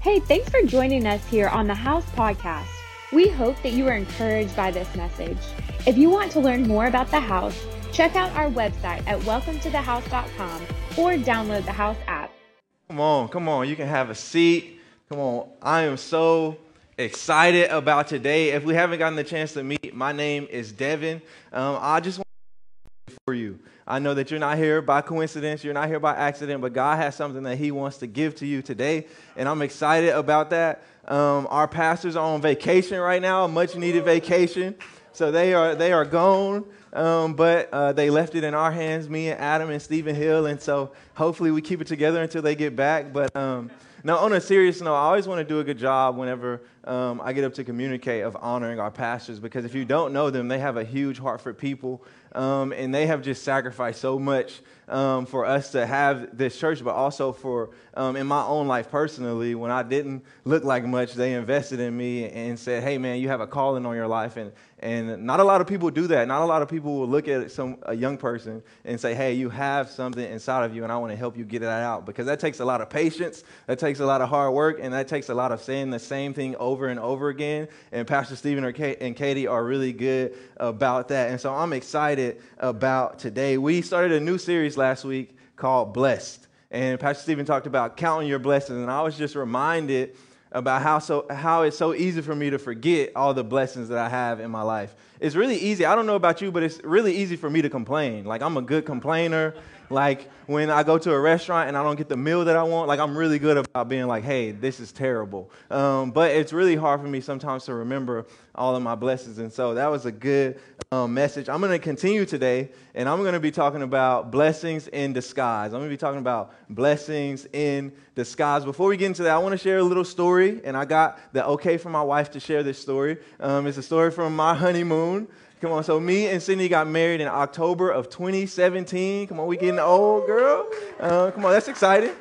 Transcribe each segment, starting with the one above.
Hey, thanks for joining us here on the House Podcast. We hope that you are encouraged by this message. If you want to learn more about the house, check out our website at welcometothehouse.com or download the House app. Come on, come on. You can have a seat. Come on. I am so excited about today. If we haven't gotten the chance to meet, my name is Devyn. Um, I just want to for you. I know that you're not here by coincidence, you're not here by accident, but God has something that He wants to give to you today, and I'm excited about that. Um, our pastors are on vacation right now, a much needed vacation, so they are they are gone. Um, but uh, they left it in our hands, me and Adam and Stephen Hill, and so hopefully we keep it together until they get back. But um, now, on a serious note, I always want to do a good job whenever um, I get up to communicate of honoring our pastors because if you don't know them, they have a huge heart for people um, and they have just sacrificed so much um, for us to have this church, but also for um, in my own life personally, when I didn't look like much, they invested in me and said, "Hey, man, you have a calling on your life," and and not a lot of people do that. Not a lot of people will look at some a young person and say, "Hey, you have something inside of you, and I want to help you get that out," because that takes a lot of patience, that takes a lot of hard work, and that takes a lot of saying the same thing over and over again. And Pastor Stephen and Katie are really good about that, and so I'm excited about today. We started a new series last week called Blessed. And Pastor Stephen talked about counting your blessings. And I was just reminded about how, so, how it's so easy for me to forget all the blessings that I have in my life. It's really easy. I don't know about you, but it's really easy for me to complain. Like, I'm a good complainer. Like when I go to a restaurant and I don't get the meal that I want, like I'm really good about being like, hey, this is terrible. Um, but it's really hard for me sometimes to remember all of my blessings. And so that was a good um, message. I'm going to continue today and I'm going to be talking about blessings in disguise. I'm going to be talking about blessings in disguise. Before we get into that, I want to share a little story. And I got the okay from my wife to share this story. Um, it's a story from my honeymoon. Come on, so me and Sydney got married in October of 2017. Come on, we getting old, girl. Uh, come on, that's exciting.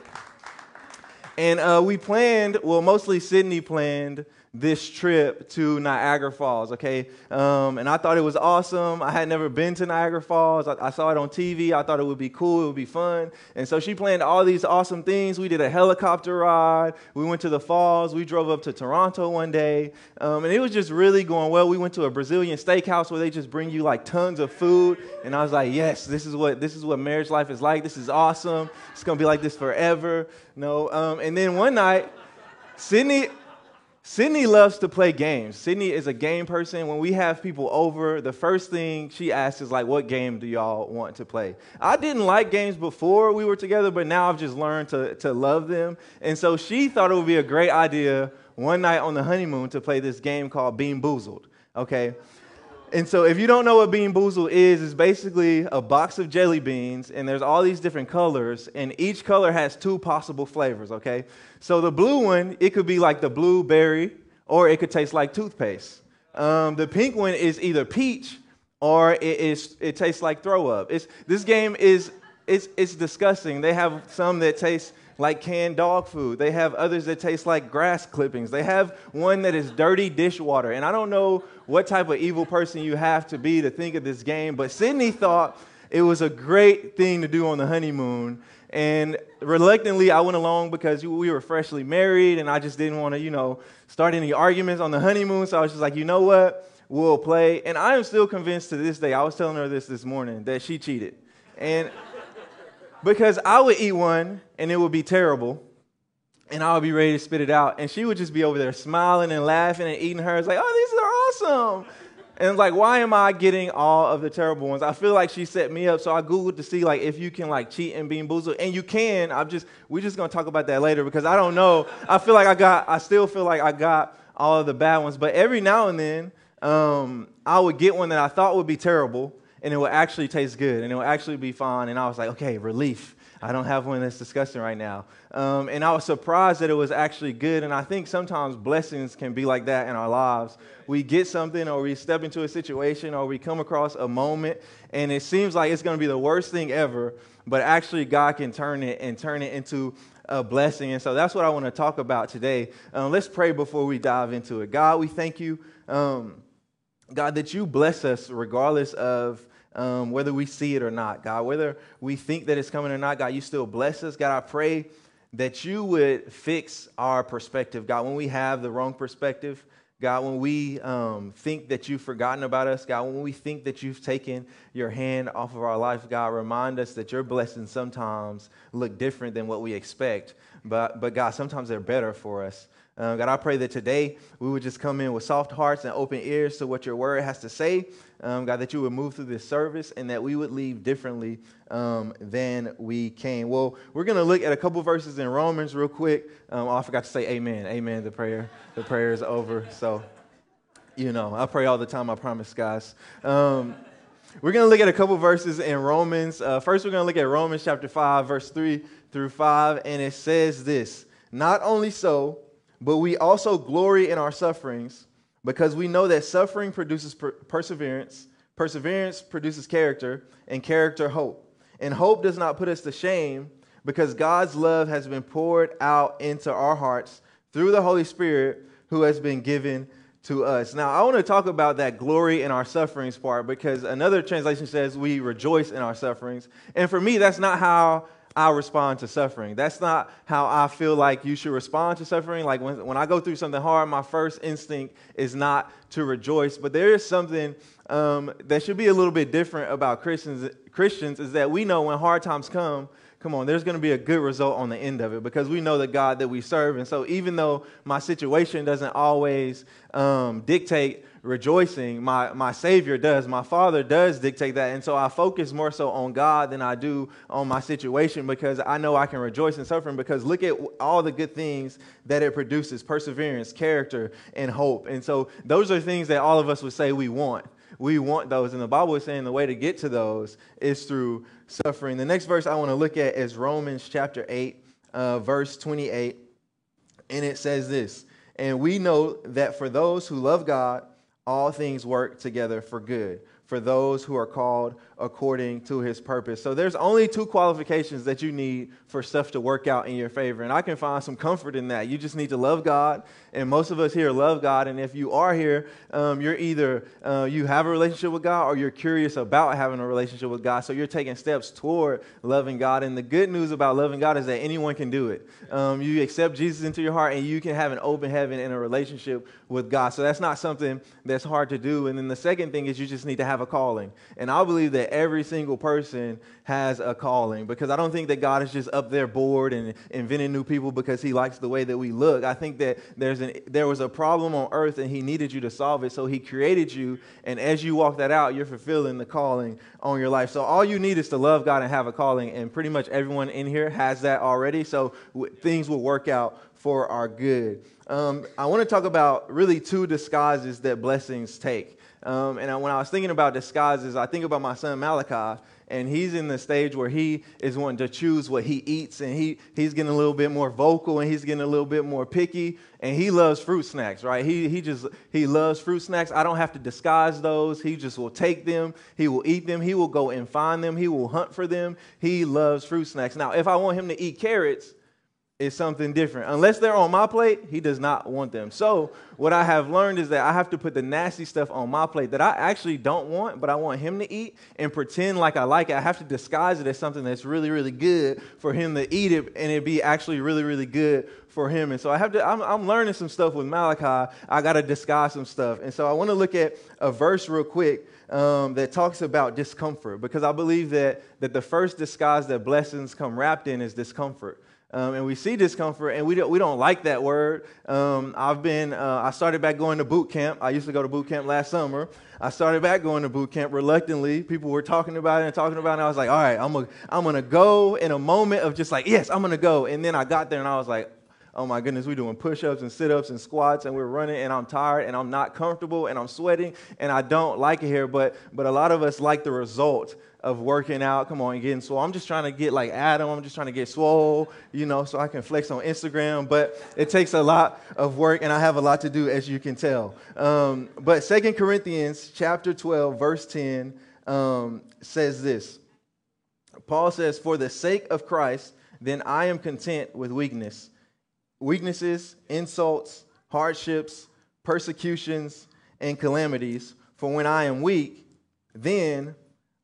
And uh, we planned, well, mostly Sydney planned this trip to Niagara Falls, okay? Um, and I thought it was awesome. I had never been to Niagara Falls. I, I, saw it on TV. I thought it would be cool. It would be fun. And so she planned all these awesome things. We did a helicopter ride. We went to the falls. We drove up to Toronto one day. Um, and it was just really going well. We went to a Brazilian steakhouse where they just bring you like tons of food. And I was like, yes, this is what, this is what marriage life is like. This is awesome. It's going to be like this forever. No. Um, and then one night, Sydney, Sydney loves to play games. Sydney is a game person. When we have people over, the first thing she asks is like, "What game do y'all want to play?" I didn't like games before we were together, but now I've just learned to to love them. And so she thought it would be a great idea one night on the honeymoon to play this game called Bean Boozled. Okay. And so, if you don't know what Bean Boozled is, it's basically a box of jelly beans, and there's all these different colors, and each color has two possible flavors, okay? So, the blue one, it could be like the blueberry, or it could taste like toothpaste. Um, the pink one is either peach, or it, is, it tastes like throw up. It's, this game is it's, it's disgusting. They have some that taste like canned dog food. They have others that taste like grass clippings. They have one that is dirty dishwater. And I don't know what type of evil person you have to be to think of this game, but Sydney thought it was a great thing to do on the honeymoon. And reluctantly, I went along because we were freshly married and I just didn't want to, you know, start any arguments on the honeymoon. So I was just like, you know what? We'll play. And I am still convinced to this day, I was telling her this this morning, that she cheated. And because I would eat one and it would be terrible, and I would be ready to spit it out, and she would just be over there smiling and laughing and eating hers, like, oh, these are awesome. And like, why am I getting all of the terrible ones? I feel like she set me up, so I googled to see like if you can like cheat and Bean Boozled, and you can. I'm just we're just gonna talk about that later because I don't know. I feel like I got, I still feel like I got all of the bad ones, but every now and then, um, I would get one that I thought would be terrible, and it would actually taste good and it would actually be fine. And I was like, okay, relief. I don't have one that's disgusting right now. Um, and I was surprised that it was actually good. And I think sometimes blessings can be like that in our lives. We get something, or we step into a situation, or we come across a moment, and it seems like it's going to be the worst thing ever. But actually, God can turn it and turn it into a blessing. And so that's what I want to talk about today. Um, let's pray before we dive into it. God, we thank you. Um, God, that you bless us regardless of um, whether we see it or not. God, whether we think that it's coming or not, God, you still bless us. God, I pray that you would fix our perspective, God, when we have the wrong perspective. God, when we um, think that you've forgotten about us, God, when we think that you've taken your hand off of our life, God, remind us that your blessings sometimes look different than what we expect. But, but God, sometimes they're better for us. Uh, God, I pray that today we would just come in with soft hearts and open ears to what your word has to say. Um, God, that you would move through this service and that we would leave differently um, than we came. Well, we're going to look at a couple verses in Romans real quick. Um, oh, I forgot to say amen. Amen. The prayer, the prayer is over. So, you know, I pray all the time, I promise, guys. Um, we're going to look at a couple verses in Romans. Uh, first, we're going to look at Romans chapter 5, verse 3 through 5, and it says this Not only so, but we also glory in our sufferings because we know that suffering produces per- perseverance, perseverance produces character, and character hope. And hope does not put us to shame because God's love has been poured out into our hearts through the Holy Spirit who has been given to us. Now, I want to talk about that glory in our sufferings part because another translation says we rejoice in our sufferings. And for me, that's not how I respond to suffering. That's not how I feel like you should respond to suffering. Like when, when I go through something hard, my first instinct is not to rejoice. But there is something um, that should be a little bit different about Christians, Christians is that we know when hard times come, come on, there's going to be a good result on the end of it because we know the God that we serve. And so even though my situation doesn't always um, dictate rejoicing, my, my Savior does. My Father does dictate that. And so I focus more so on God than I do on my situation because I know I can rejoice in suffering because look at all the good things that it produces perseverance, character, and hope. And so those are things that all of us would say we want. We want those. And the Bible is saying the way to get to those is through suffering. The next verse I want to look at is Romans chapter 8, uh, verse 28. And it says this And we know that for those who love God, all things work together for good for those who are called according to his purpose. So there's only two qualifications that you need for stuff to work out in your favor. And I can find some comfort in that. You just need to love God. And most of us here love God. And if you are here, um, you're either uh, you have a relationship with God or you're curious about having a relationship with God. So you're taking steps toward loving God. And the good news about loving God is that anyone can do it. Um, you accept Jesus into your heart and you can have an open heaven and a relationship with God. So that's not something that's hard to do. And then the second thing is you just need to have have a calling. And I believe that every single person has a calling because I don't think that God is just up there bored and inventing new people because he likes the way that we look. I think that there's an, there was a problem on earth and he needed you to solve it. So he created you. And as you walk that out, you're fulfilling the calling on your life. So all you need is to love God and have a calling. And pretty much everyone in here has that already. So w- things will work out for our good. Um, I want to talk about really two disguises that blessings take. Um, and when I was thinking about disguises, I think about my son Malachi, and he's in the stage where he is wanting to choose what he eats, and he, he's getting a little bit more vocal, and he's getting a little bit more picky, and he loves fruit snacks, right? He, he just, he loves fruit snacks. I don't have to disguise those. He just will take them. He will eat them. He will go and find them. He will hunt for them. He loves fruit snacks. Now, if I want him to eat carrots, is something different. Unless they're on my plate, he does not want them. So, what I have learned is that I have to put the nasty stuff on my plate that I actually don't want, but I want him to eat and pretend like I like it. I have to disguise it as something that's really, really good for him to eat it and it be actually really, really good for him. And so I have to, I'm, I'm learning some stuff with Malachi. I got to disguise some stuff. And so I want to look at a verse real quick. Um, that talks about discomfort because I believe that, that the first disguise that blessings come wrapped in is discomfort. Um, and we see discomfort, and we don't, we don't like that word. Um, I've been, uh, I started back going to boot camp. I used to go to boot camp last summer. I started back going to boot camp reluctantly. People were talking about it and talking about it. And I was like, all right, I'm, a, I'm to go in a moment of just like, yes, I'm to go. And then I got there and I was like, oh my goodness, we're doing push ups and sit ups and squats and we're running and I'm tired and I'm not comfortable and I'm sweating and I don't like it here. But, but a lot of us like the result of working out. Come on, getting swole. I'm just trying to get like Adam. I'm just trying to get swole, you know, so I can flex on Instagram. But it takes a lot of work, and I have a lot to do, as you can tell. Um, but Second Corinthians chapter 12, verse 10 um, says this. Paul says, "For the sake of Christ, then I am content with weakness, weaknesses, insults, hardships, persecutions, and calamities. For when I am weak, then."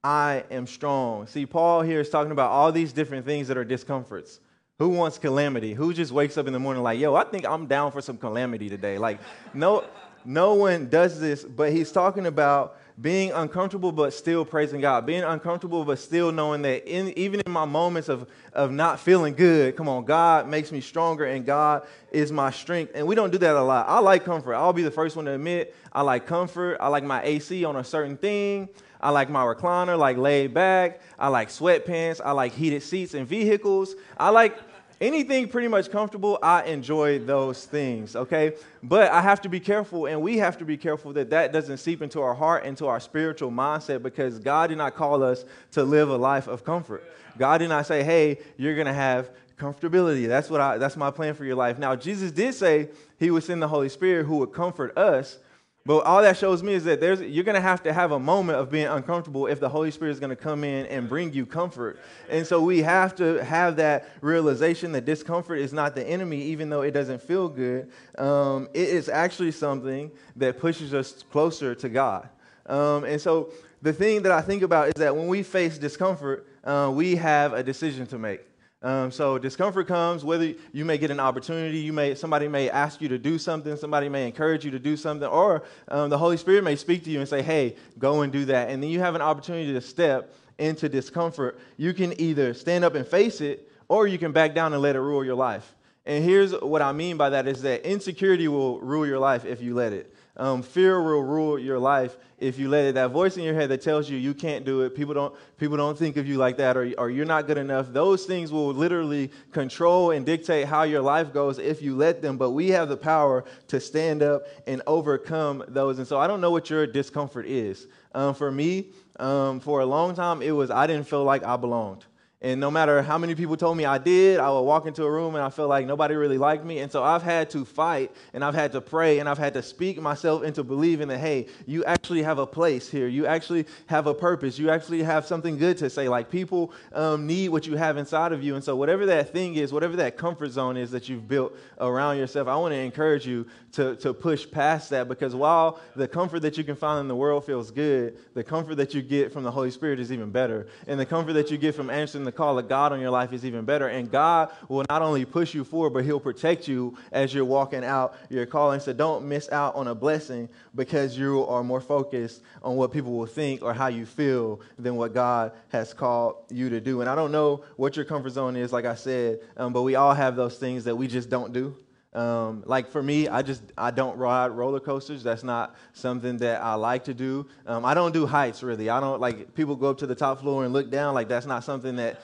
I am strong. See, Paul here is talking about all these different things that are discomforts. Who wants calamity? Who just wakes up in the morning like, yo, I think I'm down for some calamity today? Like, no, no one does this, but he's talking about being uncomfortable but still praising God, being uncomfortable but still knowing that in, even in my moments of, of not feeling good, come on, God makes me stronger and God is my strength. And we don't do that a lot. I like comfort. I'll be the first one to admit I like comfort. I like my AC on a certain thing. I like my recliner, like laid back. I like sweatpants. I like heated seats in vehicles. I like anything pretty much comfortable, I enjoy those things, okay? But I have to be careful, and we have to be careful that that doesn't seep into our heart, into our spiritual mindset, because God did not call us to live a life of comfort. God did not say, hey, you're going to have comfortability. That's what I that's my plan for your life. Now, Jesus did say he would send the Holy Spirit who would comfort us, but all that shows me is that there's, you're going to have to have a moment of being uncomfortable if the Holy Spirit is going to come in and bring you comfort. And so we have to have that realization that discomfort is not the enemy, even though it doesn't feel good. Um, it is actually something that pushes us closer to God. Um, and so the thing that I think about is that when we face discomfort, uh, we have a decision to make. Um, so discomfort comes whether you may get an opportunity, you may somebody may ask you to do something, somebody may encourage you to do something, or um, the Holy Spirit may speak to you and say, "Hey, go and do that," and then you have an opportunity to step into discomfort. You can either stand up and face it, or you can back down and let it rule your life. And here's what I mean by that: is that insecurity will rule your life if you let it. Um, fear will rule your life if you let it. That voice in your head that tells you you can't do it, people don't, people don't think of you like that, or, or you're not good enough, those things will literally control and dictate how your life goes if you let them. But we have the power to stand up and overcome those. And so I don't know what your discomfort is. Um, for me, um, for a long time, it was I didn't feel like I belonged. And no matter how many people told me I did, I would walk into a room and I felt like nobody really liked me. And so I've had to fight and I've had to pray and I've had to speak myself into believing that, hey, you actually have a place here. You actually have a purpose. You actually have something good to say. Like people um, need what you have inside of you. And so, whatever that thing is, whatever that comfort zone is that you've built around yourself, I want to encourage you to, to push past that because while the comfort that you can find in the world feels good, the comfort that you get from the Holy Spirit is even better. And the comfort that you get from answering the call of God on your life is even better. And God will not only push you forward, but He'll protect you as you're walking out your calling. So don't miss out on a blessing because you are more focused on what people will think or how you feel than what God has called you to do. And I don't know what your comfort zone is, like I said, um, but we all have those things that we just don't do. Um, like for me, I just I don't ride roller coasters. That's not something that I like to do. Um, I don't do heights really. I don't like people go up to the top floor and look down. Like that's not something that.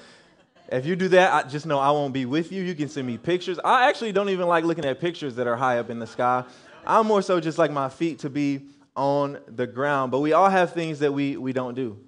If you do that, I just know I won't be with you. You can send me pictures. I actually don't even like looking at pictures that are high up in the sky. I'm more so just like my feet to be on the ground. But we all have things that we, we don't do.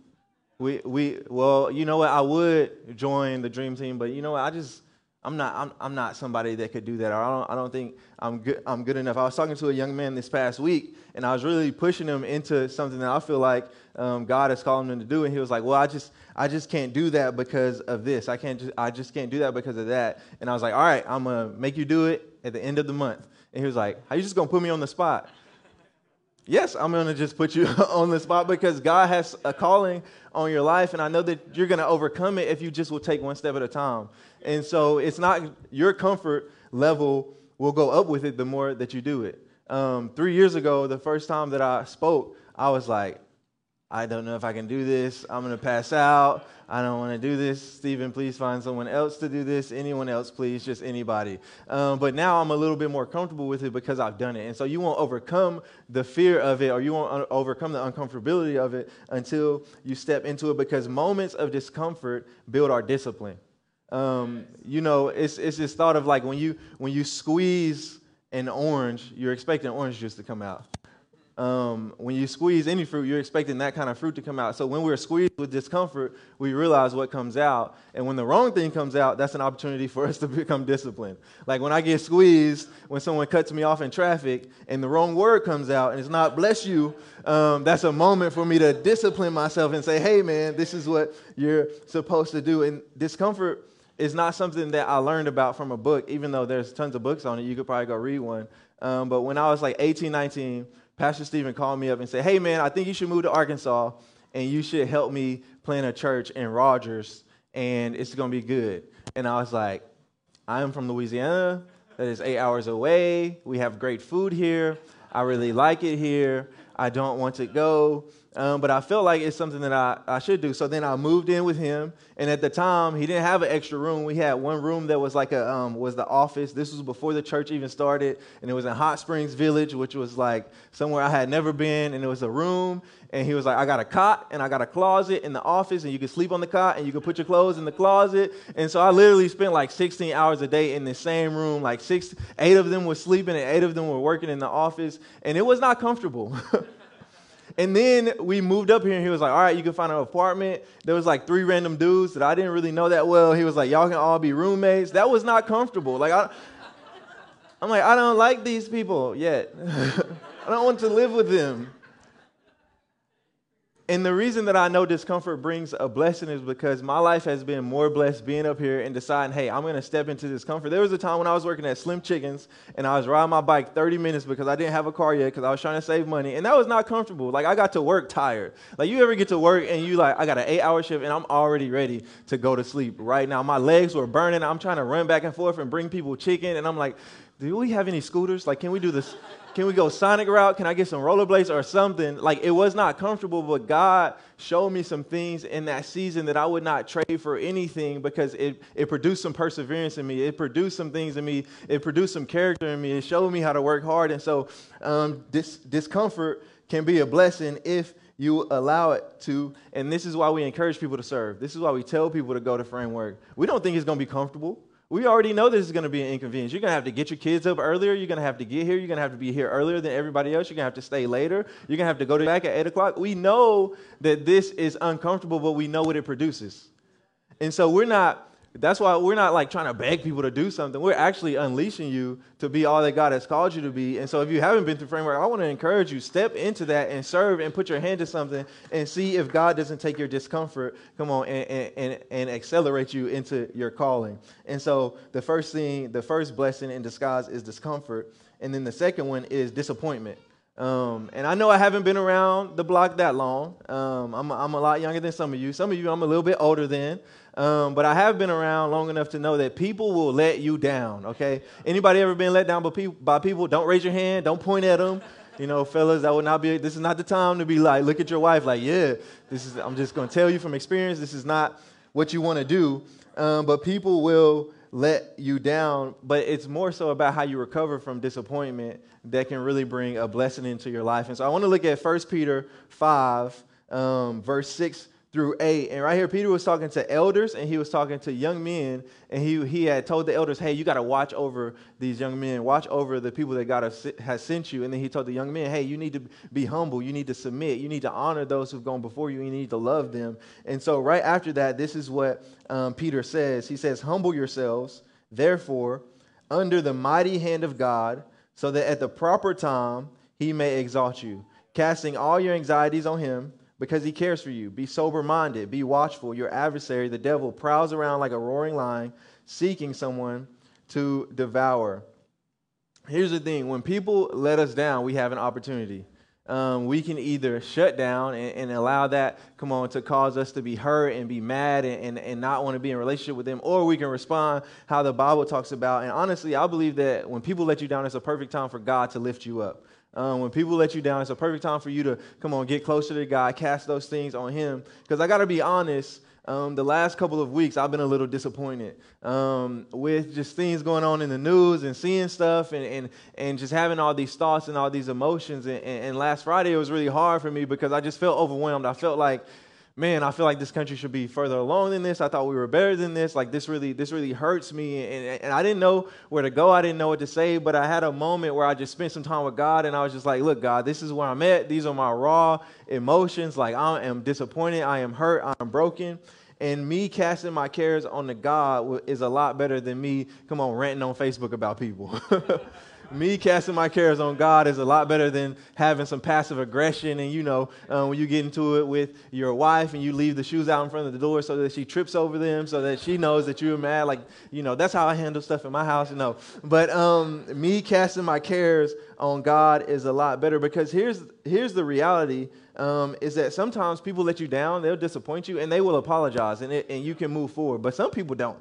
We, we, well, you know what? I would join the dream team, but you know what? I just, I'm not, I'm, I'm not somebody that could do that. I don't, I don't think I'm good, I'm good enough. I was talking to a young man this past week, and I was really pushing him into something that I feel like um, God is calling him to do. And he was like, "Well, I just, I just can't do that because of this. I can't, just, I just can't do that because of that." And I was like, "All right, I'm gonna make you do it at the end of the month." And he was like, "Are you just gonna put me on the spot?" Yes, I'm going to just put you on the spot because God has a calling on your life, and I know that you're going to overcome it if you just will take one step at a time. And so it's not your comfort level will go up with it the more that you do it. Um, three years ago, the first time that I spoke, I was like, I don't know if I can do this. I'm going to pass out. I don't want to do this. Stephen, please find someone else to do this. Anyone else, please, just anybody. Um, but now I'm a little bit more comfortable with it because I've done it. And so you won't overcome the fear of it or you won't overcome the uncomfortability of it until you step into it because moments of discomfort build our discipline. Um, you know, it's, it's this thought of like when you, when you squeeze an orange, you're expecting orange juice to come out. Um, when you squeeze any fruit, you're expecting that kind of fruit to come out. So when we're squeezed with discomfort, we realize what comes out. And when the wrong thing comes out, that's an opportunity for us to become disciplined. Like when I get squeezed, when someone cuts me off in traffic and the wrong word comes out and it's not bless you, um, that's a moment for me to discipline myself and say, hey, man, this is what you're supposed to do. And discomfort is not something that I learned about from a book, even though there's tons of books on it. You could probably go read one. Um, but when I was like 18, 19, Pastor Stephen called me up and said, Hey, man, I think you should move to Arkansas and you should help me plant a church in Rogers and it's going to be good. And I was like, I am from Louisiana. That is eight hours away. We have great food here. I really like it here. I don't want to go. Um, but I felt like it's something that I, I should do. So then I moved in with him, and at the time he didn't have an extra room. We had one room that was like a um, was the office. This was before the church even started, and it was in Hot Springs Village, which was like somewhere I had never been. And it was a room, and he was like, I got a cot and I got a closet in the office, and you can sleep on the cot and you can put your clothes in the closet. And so I literally spent like 16 hours a day in the same room. Like six, eight of them were sleeping, and eight of them were working in the office, and it was not comfortable. And then we moved up here and he was like, all right, you can find an apartment. There was like three random dudes that I didn't really know that well. He was like, y'all can all be roommates. That was not comfortable. Like, I, I'm like, I don't like these people yet. I don't want to live with them. And the reason that I know discomfort brings a blessing is because my life has been more blessed being up here and deciding, hey, I'm going to step into discomfort. There was a time when I was working at Slim Chickens and I was riding my bike 30 minutes because I didn't have a car yet because I was trying to save money. And that was not comfortable. Like, I got to work tired. Like, you ever get to work and you, like, I got an eight hour shift and I'm already ready to go to sleep right now. My legs were burning. I'm trying to run back and forth and bring people chicken. And I'm like, do we have any scooters? Like, can we do this? Can we go Sonic route? Can I get some rollerblades or something? Like, it was not comfortable, but God showed me some things in that season that I would not trade for anything because it, it produced some perseverance in me. It produced some things in me. It produced some character in me. It showed me how to work hard. And so, um, this discomfort can be a blessing if you allow it to. And this is why we encourage people to serve. This is why we tell people to go to framework. We don't think it's going to be comfortable. We already know this is going to be an inconvenience. You're going to have to get your kids up earlier. You're going to have to get here. You're going to have to be here earlier than everybody else. You're going to have to stay later. You're going to have to go to back at 8 o'clock. We know that this is uncomfortable, but we know what it produces. And so we're not that's why we're not like trying to beg people to do something. We're actually unleashing you to be all that God has called you to be. And so if you haven't been through framework, I want to encourage you step into that and serve and put your hand to something and see if God doesn't take your discomfort, come on, and, and, and accelerate you into your calling. And so the first thing, the first blessing in disguise is discomfort. And then the second one is disappointment. Um, and I know I haven't been around the block that long. Um, I'm, I'm a lot younger than some of you. Some of you I'm a little bit older than. Um, but I have been around long enough to know that people will let you down. Okay. Anybody ever been let down by people? By people? Don't raise your hand. Don't point at them. You know, fellas, that would not be. This is not the time to be like, look at your wife, like, yeah, this is. I'm just going to tell you from experience. This is not what you want to do. Um, but people will let you down. But it's more so about how you recover from disappointment that can really bring a blessing into your life. And so I want to look at 1 Peter 5, um, verse 6 through 8. And right here, Peter was talking to elders and he was talking to young men. And he, he had told the elders, hey, you got to watch over these young men, watch over the people that God has sent you. And then he told the young men, hey, you need to be humble, you need to submit, you need to honor those who've gone before you, you need to love them. And so, right after that, this is what um, Peter says He says, Humble yourselves, therefore, under the mighty hand of God, so that at the proper time he may exalt you, casting all your anxieties on him because he cares for you. Be sober minded, be watchful. Your adversary, the devil, prowls around like a roaring lion, seeking someone to devour. Here's the thing when people let us down, we have an opportunity. Um, we can either shut down and, and, allow that, come on, to cause us to be hurt and be mad and, and, and not want to be in relationship with them, or we can respond how the Bible talks about. And honestly, I believe that when people let you down, it's a perfect time for God to lift you up. Um, when people let you down, it's a perfect time for you to come on, get closer to God, cast those things on Him. Because I got to be honest, um, the last couple of weeks I've been a little disappointed um, with just things going on in the news and seeing stuff and, and, and just having all these thoughts and all these emotions. And, and, and last Friday it was really hard for me because I just felt overwhelmed. I felt like man, I feel like this country should be further along than this. I thought we were better than this. Like this really, this really hurts me. And, and I didn't know where to go. I didn't know what to say. But I had a moment where I just spent some time with God, and I was just like, look, God, this is where I'm at. These are my raw emotions. Like I am disappointed. I am hurt. I am broken. And me casting my cares on the God is a lot better than me, come on, ranting on Facebook about people. me casting my cares on God is a lot better than having some passive aggression. And you know, um, when you get into it with your wife and you leave the shoes out in front of the door so that she trips over them, so that she knows that you're mad. Like, you know, that's how I handle stuff in my house. You know, but um, me casting my cares on God is a lot better because here's here's the reality. Um, is that sometimes people let you down, they'll disappoint you, and they will apologize, and, it, and you can move forward. But some people don't.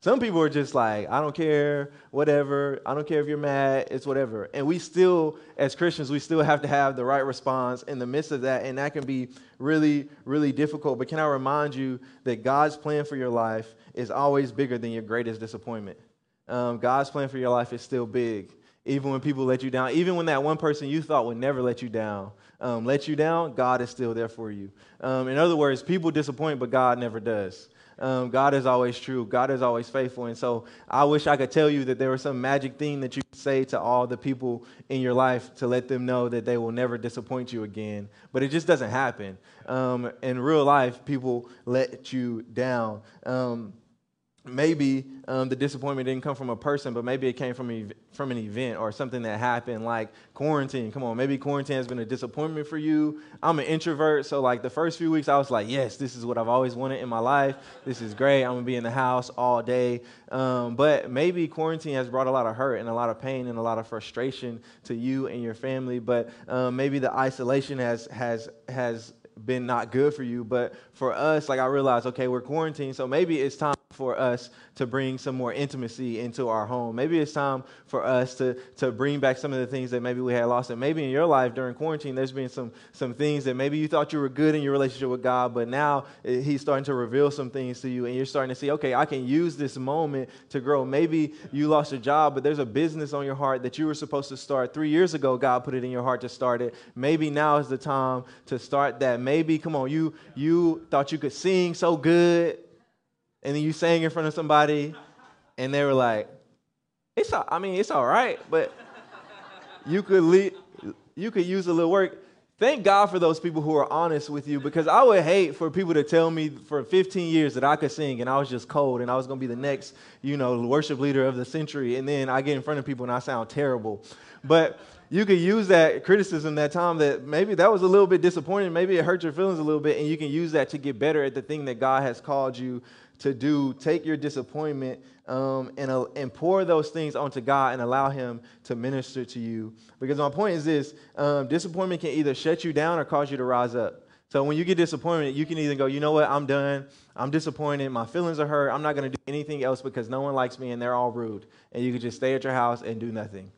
Some people are just like, I don't care, whatever. I don't care if you're mad, it's whatever. And we still, as Christians, we still have to have the right response in the midst of that. And that can be really, really difficult. But can I remind you that God's plan for your life is always bigger than your greatest disappointment? Um, God's plan for your life is still big. Even when people let you down, even when that one person you thought would never let you down um, let you down, God is still there for you. Um, in other words, people disappoint, but God never does. Um, God is always true. God is always faithful. And so I wish I could tell you that there was some magic thing that you could say to all the people in your life to let them know that they will never disappoint you again. But it just doesn't happen. Um, in real life, people let you down. Um, maybe um, the disappointment didn't come from a person, but maybe it came from, a, from an event or something that happened, like quarantine. Come on, maybe quarantine has been a disappointment for you. I'm an introvert, so like the first few weeks, I was like, yes, this is what I've always wanted in my life. This is great. I'm gonna be in the house all day. Um, but maybe quarantine has brought a lot of hurt and a lot of pain and a lot of frustration to you and your family. But um, maybe the isolation has has has been not good for you. But for us, like I realized, okay, we're quarantined, so maybe it's time for us to bring some more intimacy into our home. Maybe it's time for us to, to bring back some of the things that maybe we had lost. And maybe in your life during quarantine, there's been some, some things that maybe you thought you were good in your relationship with God, but now eh, He's starting to reveal some things to you, and you're starting to see, okay, I can use this moment to grow. Maybe you lost a job, but there's a business on your heart that you were supposed to start three years ago. God put it in your heart to start it. Maybe now is the time to start that. Maybe, come on, you you thought you could sing so good and then you sang in front of somebody and they were like, it's all, I mean, it's all right, but you could le- you could use a little work. Thank God for those people who are honest with you because I would hate for people to tell me for 15 years that I could sing and I was just cold and I was going to be the next, you know, worship leader of the century and then I get in front of people and I sound terrible. But you could use that criticism that time that maybe that was a little bit disappointing, maybe it hurt your feelings a little bit and you can use that to get better at the thing that God has called you to do, take your disappointment um, and, uh, and pour those things onto God and allow Him to minister to you. Because my point is this um, disappointment can either shut you down or cause you to rise up. So when you get disappointed, you can either go, you know what, I'm done. I'm disappointed. My feelings are hurt. I'm not going to do anything else because no one likes me and they're all rude. And you can just stay at your house and do nothing.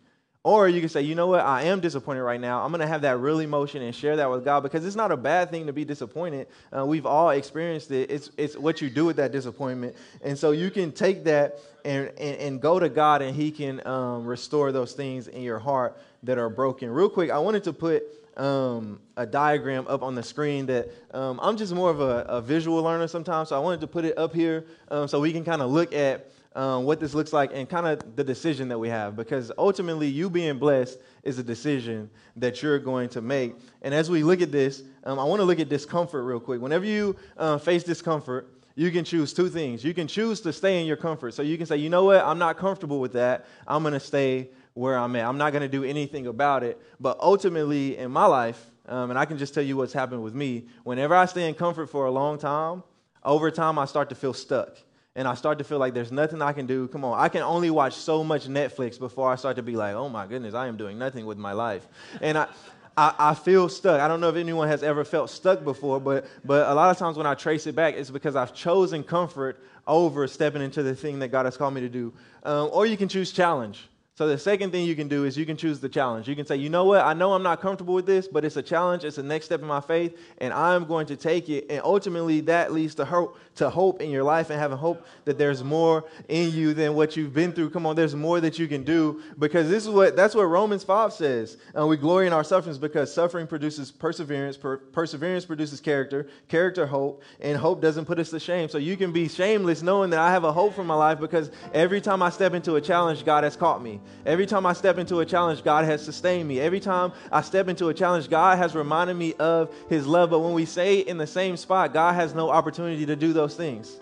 Or you can say, you know what, I am disappointed right now. I'm going to have that real emotion and share that with God because it's not a bad thing to be disappointed. Uh, we've all experienced it. It's, it's what you do with that disappointment. And so you can take that and, and, and go to God and He can um, restore those things in your heart that are broken. Real quick, I wanted to put um, a diagram up on the screen that um, I'm just more of a, a, visual learner sometimes. So I wanted to put it up here um, so we can kind of look at um, what this looks like and kind of the decision that we have because ultimately you being blessed is a decision that you're going to make. And as we look at this um, i want to look at discomfort real quick. Whenever you uh, face discomfort you can choose two things. You can choose to stay in your comfort. So you can say you know what? I'm not comfortable with that. I'm going to stay where i'm at. I'm not going to do anything about it. But ultimately in my life um, and i can just tell you what's happened with me whenever i stay in comfort for a long time over time i start to feel stuck and I start to feel like there's nothing I can do. Come on, I can only watch so much Netflix before I start to be like, oh my goodness, I am doing nothing with my life. And I, I, I, feel stuck. I don't know if anyone has ever felt stuck before, but, but a lot of times when I trace it back, it's because I've chosen comfort over stepping into the thing that God has called me to do. Um, or you can choose challenge. So the second thing you can do is you can choose the challenge. You can say, you know what, I know I'm not comfortable with this, but it's a challenge. It's the next step in my faith, and I'm going to take it. And ultimately, that leads to hope, to hope in your life and having hope that there's more in you than what you've been through. Come on, there's more that you can do because this is what that's what Romans 5 says. And we glory in our sufferings because suffering produces perseverance, per, perseverance produces character, character hope, and hope doesn't put us to shame. So you can be shameless knowing that I have a hope for my life because every time I step into a challenge, God has caught me. Every time I step into a challenge, God has sustained me. Every time I step into a challenge, God has reminded me of His love. But when we say in the same spot, God has no opportunity to do those things.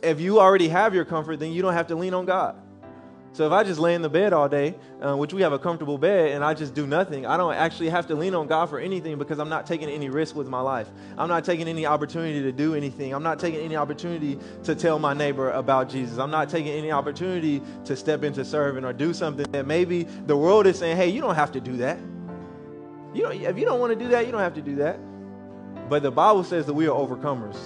If you already have your comfort, then you don't have to lean on God. So if I just lay in the bed all day, uh, which we have a comfortable bed, and I just do nothing, I don't actually have to lean on God for anything because I'm not taking any risk with my life. I'm not taking any opportunity to do anything. I'm not taking any opportunity to tell my neighbor about Jesus. I'm not taking any opportunity to step into serving or do something that maybe the world is saying, hey, you don't have to do that. You don't, if you don't want to do that, you don't have to do that. But the Bible says that we are overcomers.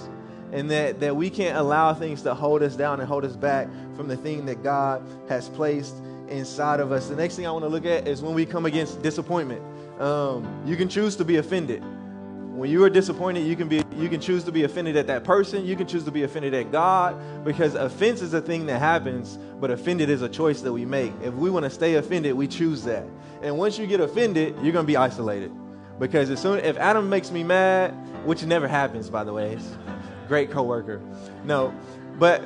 And that, that we can't allow things to hold us down and hold us back from the thing that God has placed inside of us. The next thing I want to look at is when we come against disappointment. Um, you can choose to be offended. When you are disappointed, you can be you can choose to be offended at that person, you can choose to be offended at God because offense is a thing that happens, but offended is a choice that we make. If we want to stay offended, we choose that. And once you get offended, you're going to be isolated. Because as soon if Adam makes me mad, which never happens by the way, great coworker. No, but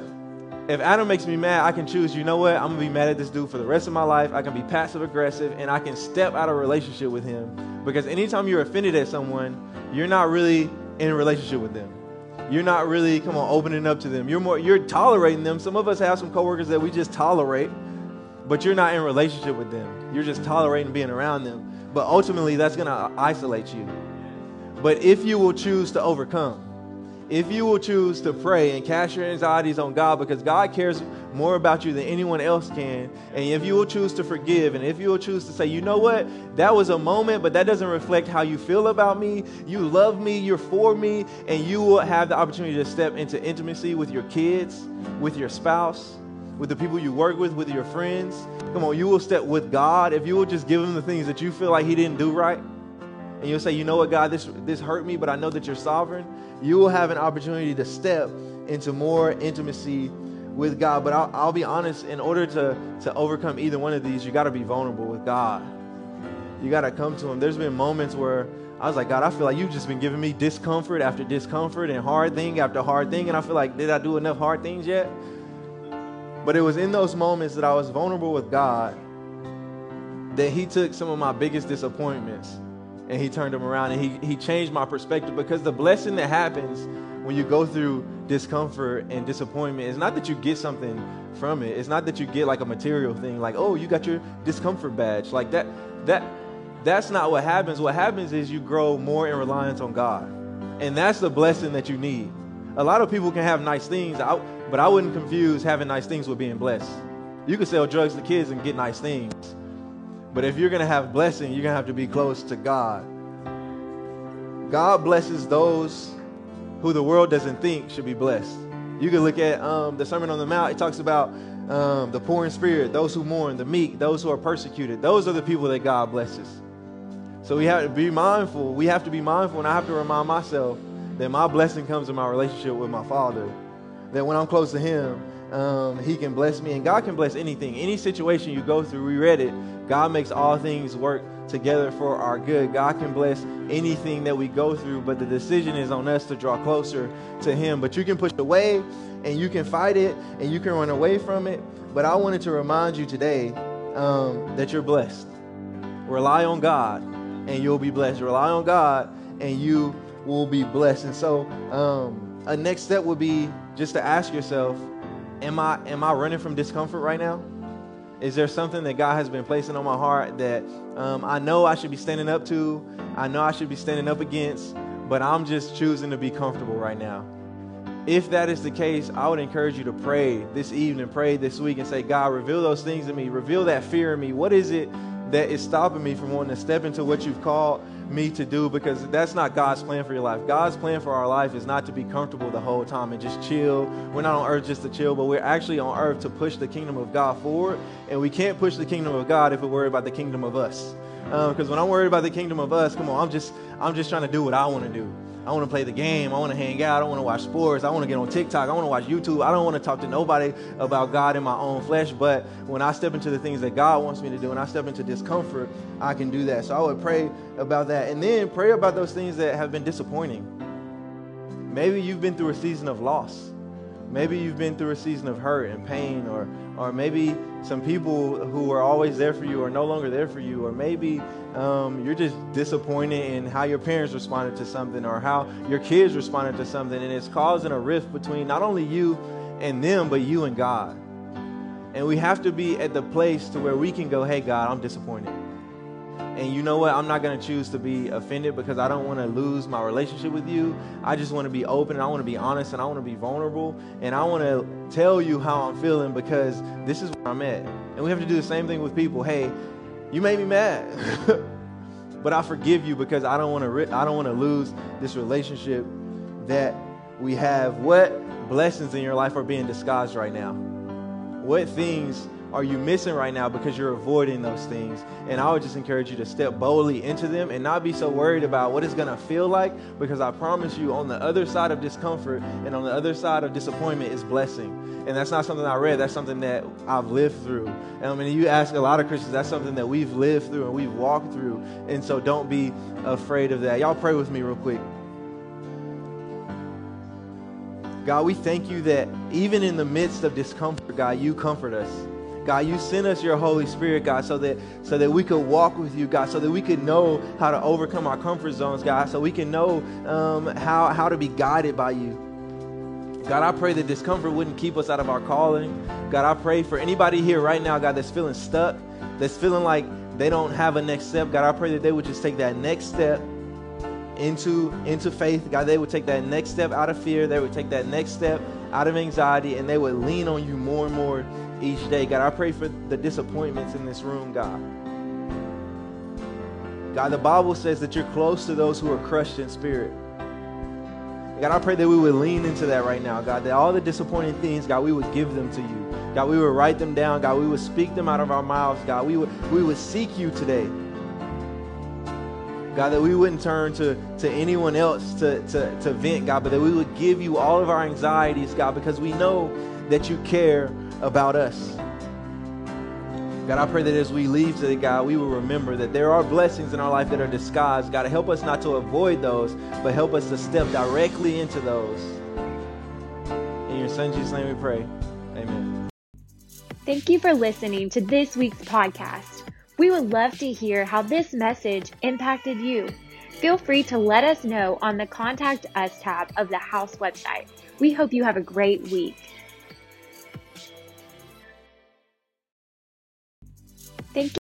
if Adam makes me mad, I can choose, you know what? I'm going to be mad at this dude for the rest of my life. I can be passive aggressive and I can step out of relationship with him. Because anytime you're offended at someone, you're not really in a relationship with them. You're not really, come on, opening up to them. You're more, you're tolerating them. Some of us have some coworkers that we just tolerate, but you're not in relationship with them. You're just tolerating being around them. But ultimately, that's going to isolate you. But if you will choose to overcome, if you will choose to pray and cast your anxieties on God because God cares more about you than anyone else can, and if you will choose to forgive, and if you will choose to say, you know what, that was a moment, but that doesn't reflect how you feel about me, you love me, you're for me, and you will have the opportunity to step into intimacy with your kids, with your spouse, with the people you work with, with your friends. Come on, you will step with God if you will just give him the things that you feel like he didn't do right. And you'll say, you know what, God, this, this hurt me, but I know that you're sovereign you will have an opportunity to step into more intimacy with God. But I'll, I'll be honest, in order to, to overcome either one of these, you got to be vulnerable with God. You got to come to Him. There's been moments where I was like, God, I feel like you've just been giving me discomfort after discomfort and hard thing after hard thing. And I feel like, did I do enough hard things yet? But it was in those moments that I was vulnerable with God that He took some of my biggest disappointments and he turned them around and he, he changed my perspective because the blessing that happens when you go through discomfort and disappointment is not that you get something from it. It's not that you get like a material thing, like, oh, you got your discomfort badge. Like that, that that's not what happens. What happens is you grow more in reliance on God. And that's the blessing that you need. A lot of people can have nice things, but I wouldn't confuse having nice things with being blessed. You can sell drugs to kids and get nice things. But if you're going to have blessing, you're going to have to be close to God. God blesses those who the world doesn't think should be blessed. You can look at um, the Sermon on the Mount. It talks about um, the poor in spirit, those who mourn, the meek, those who are persecuted. Those are the people that God blesses. So we have to be mindful. We have to be mindful, and I have to remind myself that my blessing comes in my relationship with my Father. That when I'm close to Him, um, He can bless me, and God can bless anything, any situation you go through. We read it. God makes all things work together for our good. God can bless anything that we go through, but the decision is on us to draw closer to Him. But you can push away and you can fight it and you can run away from it. But I wanted to remind you today um, that you're blessed. Rely on God and you'll be blessed. Rely on God and you will be blessed. And so, um, a next step would be just to ask yourself, am I am I running from discomfort right now? Is there something that God has been placing on my heart that um, I know I should be standing up to? I know I should be standing up against, but I'm just choosing to be comfortable right now. If that is the case, I would encourage you to pray this evening, pray this week, and say, God, reveal those things to me. Reveal that fear in me. What is it that is stopping me from wanting to step into what you've called me to do because that's not God's plan for your life. God's plan for our life is not to be comfortable the whole time and just chill. We're not on earth just to chill, but we're actually on earth to push the kingdom of God forward. And we can't push the kingdom of God if we're worried about the kingdom of us. Because um, when I'm worried about the kingdom of us, come on, I'm just I'm just trying to do what I want to do. I want to play the game. I want to hang out. I want to watch sports. I want to get on TikTok. I want to watch YouTube. I don't want to talk to nobody about God in my own flesh. But when I step into the things that God wants me to do and I step into discomfort, I can do that. So I would pray about that. And then pray about those things that have been disappointing. Maybe you've been through a season of loss. Maybe you've been through a season of hurt and pain, or, or maybe some people who were always there for you are no longer there for you, or maybe um, you're just disappointed in how your parents responded to something or how your kids responded to something, and it's causing a rift between not only you and them, but you and God. And we have to be at the place to where we can go, hey, God, I'm disappointed. And you know what? I'm not going to choose to be offended because I don't want to lose my relationship with you. I just want to be open and I want to be honest and I want to be vulnerable. And I want to tell you how I'm feeling because this is where I'm at. And we have to do the same thing with people. Hey, you made me mad. but I forgive you because I don't want to I don't want to lose this relationship that we have what blessings in your life are being disguised right now? What things are you missing right now because you're avoiding those things? And I would just encourage you to step boldly into them and not be so worried about what it's going to feel like because I promise you, on the other side of discomfort and on the other side of disappointment is blessing. And that's not something I read, that's something that I've lived through. And I mean, you ask a lot of Christians, that's something that we've lived through and we've walked through. And so don't be afraid of that. Y'all pray with me real quick. God, we thank you that even in the midst of discomfort, God, you comfort us. God, you sent us your Holy Spirit, God, so that so that we could walk with you, God, so that we could know how to overcome our comfort zones, God, so we can know um, how how to be guided by you. God, I pray that discomfort wouldn't keep us out of our calling. God, I pray for anybody here right now, God, that's feeling stuck, that's feeling like they don't have a next step. God, I pray that they would just take that next step into into faith. God, they would take that next step out of fear. They would take that next step out of anxiety, and they would lean on you more and more each day. God, I pray for the disappointments in this room, God. God, the Bible says that you're close to those who are crushed in spirit. God, I pray that we would lean into that right now, God, that all the disappointing things, God, we would give them to you. God, we would write them down. God, we would speak them out of our mouths. God, we would, we would seek you today. God, that we wouldn't turn to, to anyone else to, to, to vent, God, but that we would give you all of our anxieties, God, because we know that you care about us. God, I pray that as we leave today, God, we will remember that there are blessings in our life that are disguised. God, help us not to avoid those, but help us to step directly into those. In your son Jesus' name we pray. Amen. Thank you for listening to this week's podcast. We would love to hear how this message impacted you. Feel free to let us know on the Contact Us tab of the House website. We hope you have a great week. Thank you.